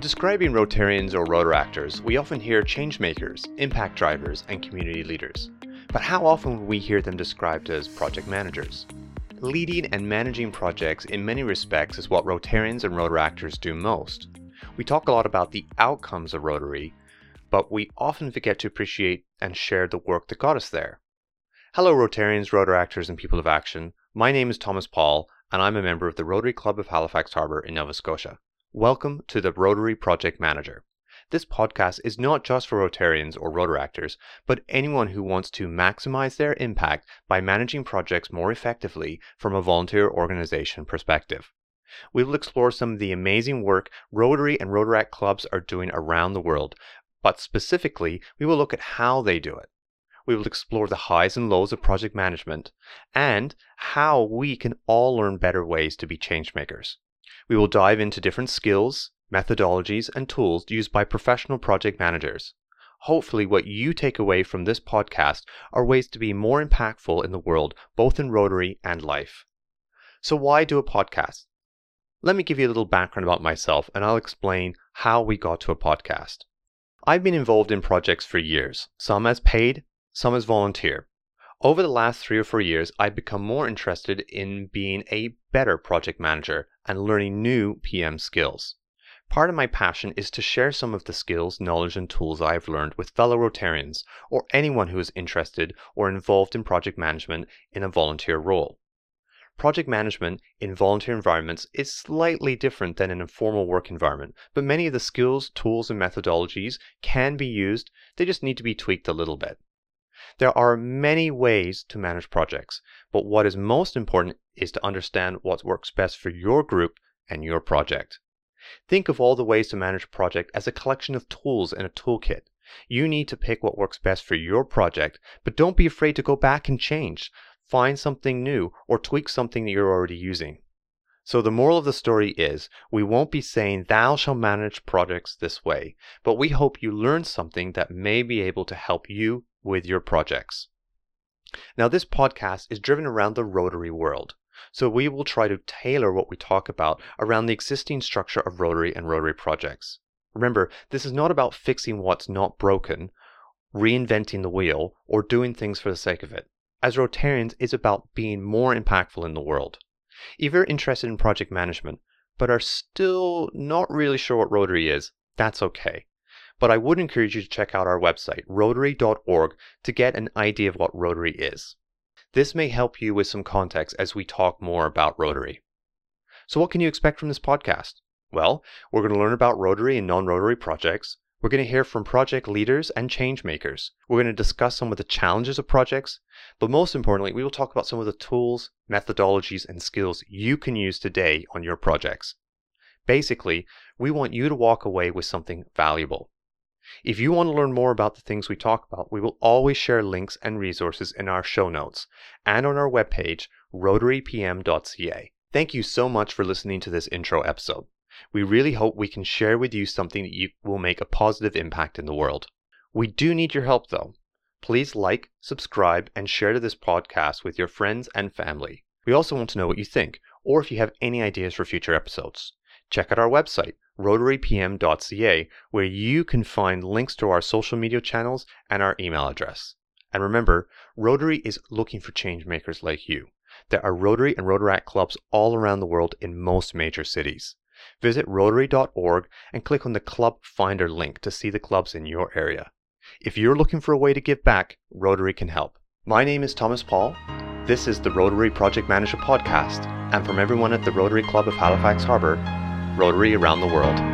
describing Rotarians or Rotaractors, we often hear changemakers, impact drivers, and community leaders. But how often will we hear them described as project managers? Leading and managing projects in many respects is what Rotarians and Rotaractors do most. We talk a lot about the outcomes of Rotary, but we often forget to appreciate and share the work that got us there. Hello, Rotarians, Rotaractors, and people of action. My name is Thomas Paul, and I'm a member of the Rotary Club of Halifax Harbour in Nova Scotia. Welcome to the Rotary Project Manager. This podcast is not just for Rotarians or Rotaractors, but anyone who wants to maximize their impact by managing projects more effectively from a volunteer organization perspective. We will explore some of the amazing work Rotary and Rotaract clubs are doing around the world, but specifically, we will look at how they do it. We will explore the highs and lows of project management and how we can all learn better ways to be changemakers. We will dive into different skills, methodologies, and tools used by professional project managers. Hopefully, what you take away from this podcast are ways to be more impactful in the world, both in Rotary and life. So, why do a podcast? Let me give you a little background about myself and I'll explain how we got to a podcast. I've been involved in projects for years, some as paid, some as volunteer. Over the last three or four years, I've become more interested in being a better project manager and learning new PM skills. Part of my passion is to share some of the skills, knowledge, and tools I've learned with fellow Rotarians or anyone who is interested or involved in project management in a volunteer role. Project management in volunteer environments is slightly different than an informal work environment, but many of the skills, tools, and methodologies can be used, they just need to be tweaked a little bit. There are many ways to manage projects, but what is most important is to understand what works best for your group and your project. Think of all the ways to manage a project as a collection of tools in a toolkit. You need to pick what works best for your project, but don't be afraid to go back and change. Find something new or tweak something that you're already using. So the moral of the story is we won't be saying thou shall manage projects this way, but we hope you learn something that may be able to help you with your projects. Now, this podcast is driven around the Rotary world, so we will try to tailor what we talk about around the existing structure of Rotary and Rotary projects. Remember, this is not about fixing what's not broken, reinventing the wheel, or doing things for the sake of it. As Rotarians, it's about being more impactful in the world. If you're interested in project management, but are still not really sure what Rotary is, that's okay but I would encourage you to check out our website, rotary.org, to get an idea of what Rotary is. This may help you with some context as we talk more about Rotary. So, what can you expect from this podcast? Well, we're going to learn about Rotary and non Rotary projects. We're going to hear from project leaders and change makers. We're going to discuss some of the challenges of projects, but most importantly, we will talk about some of the tools, methodologies, and skills you can use today on your projects. Basically, we want you to walk away with something valuable. If you want to learn more about the things we talk about, we will always share links and resources in our show notes and on our webpage, rotarypm.ca. Thank you so much for listening to this intro episode. We really hope we can share with you something that you will make a positive impact in the world. We do need your help though. Please like, subscribe, and share this podcast with your friends and family. We also want to know what you think, or if you have any ideas for future episodes. Check out our website, rotarypm.ca, where you can find links to our social media channels and our email address. And remember, Rotary is looking for change makers like you. There are Rotary and Rotaract clubs all around the world in most major cities. Visit rotary.org and click on the Club Finder link to see the clubs in your area. If you're looking for a way to give back, Rotary can help. My name is Thomas Paul. This is the Rotary Project Manager Podcast, and from everyone at the Rotary Club of Halifax Harbour, Rotary around the world.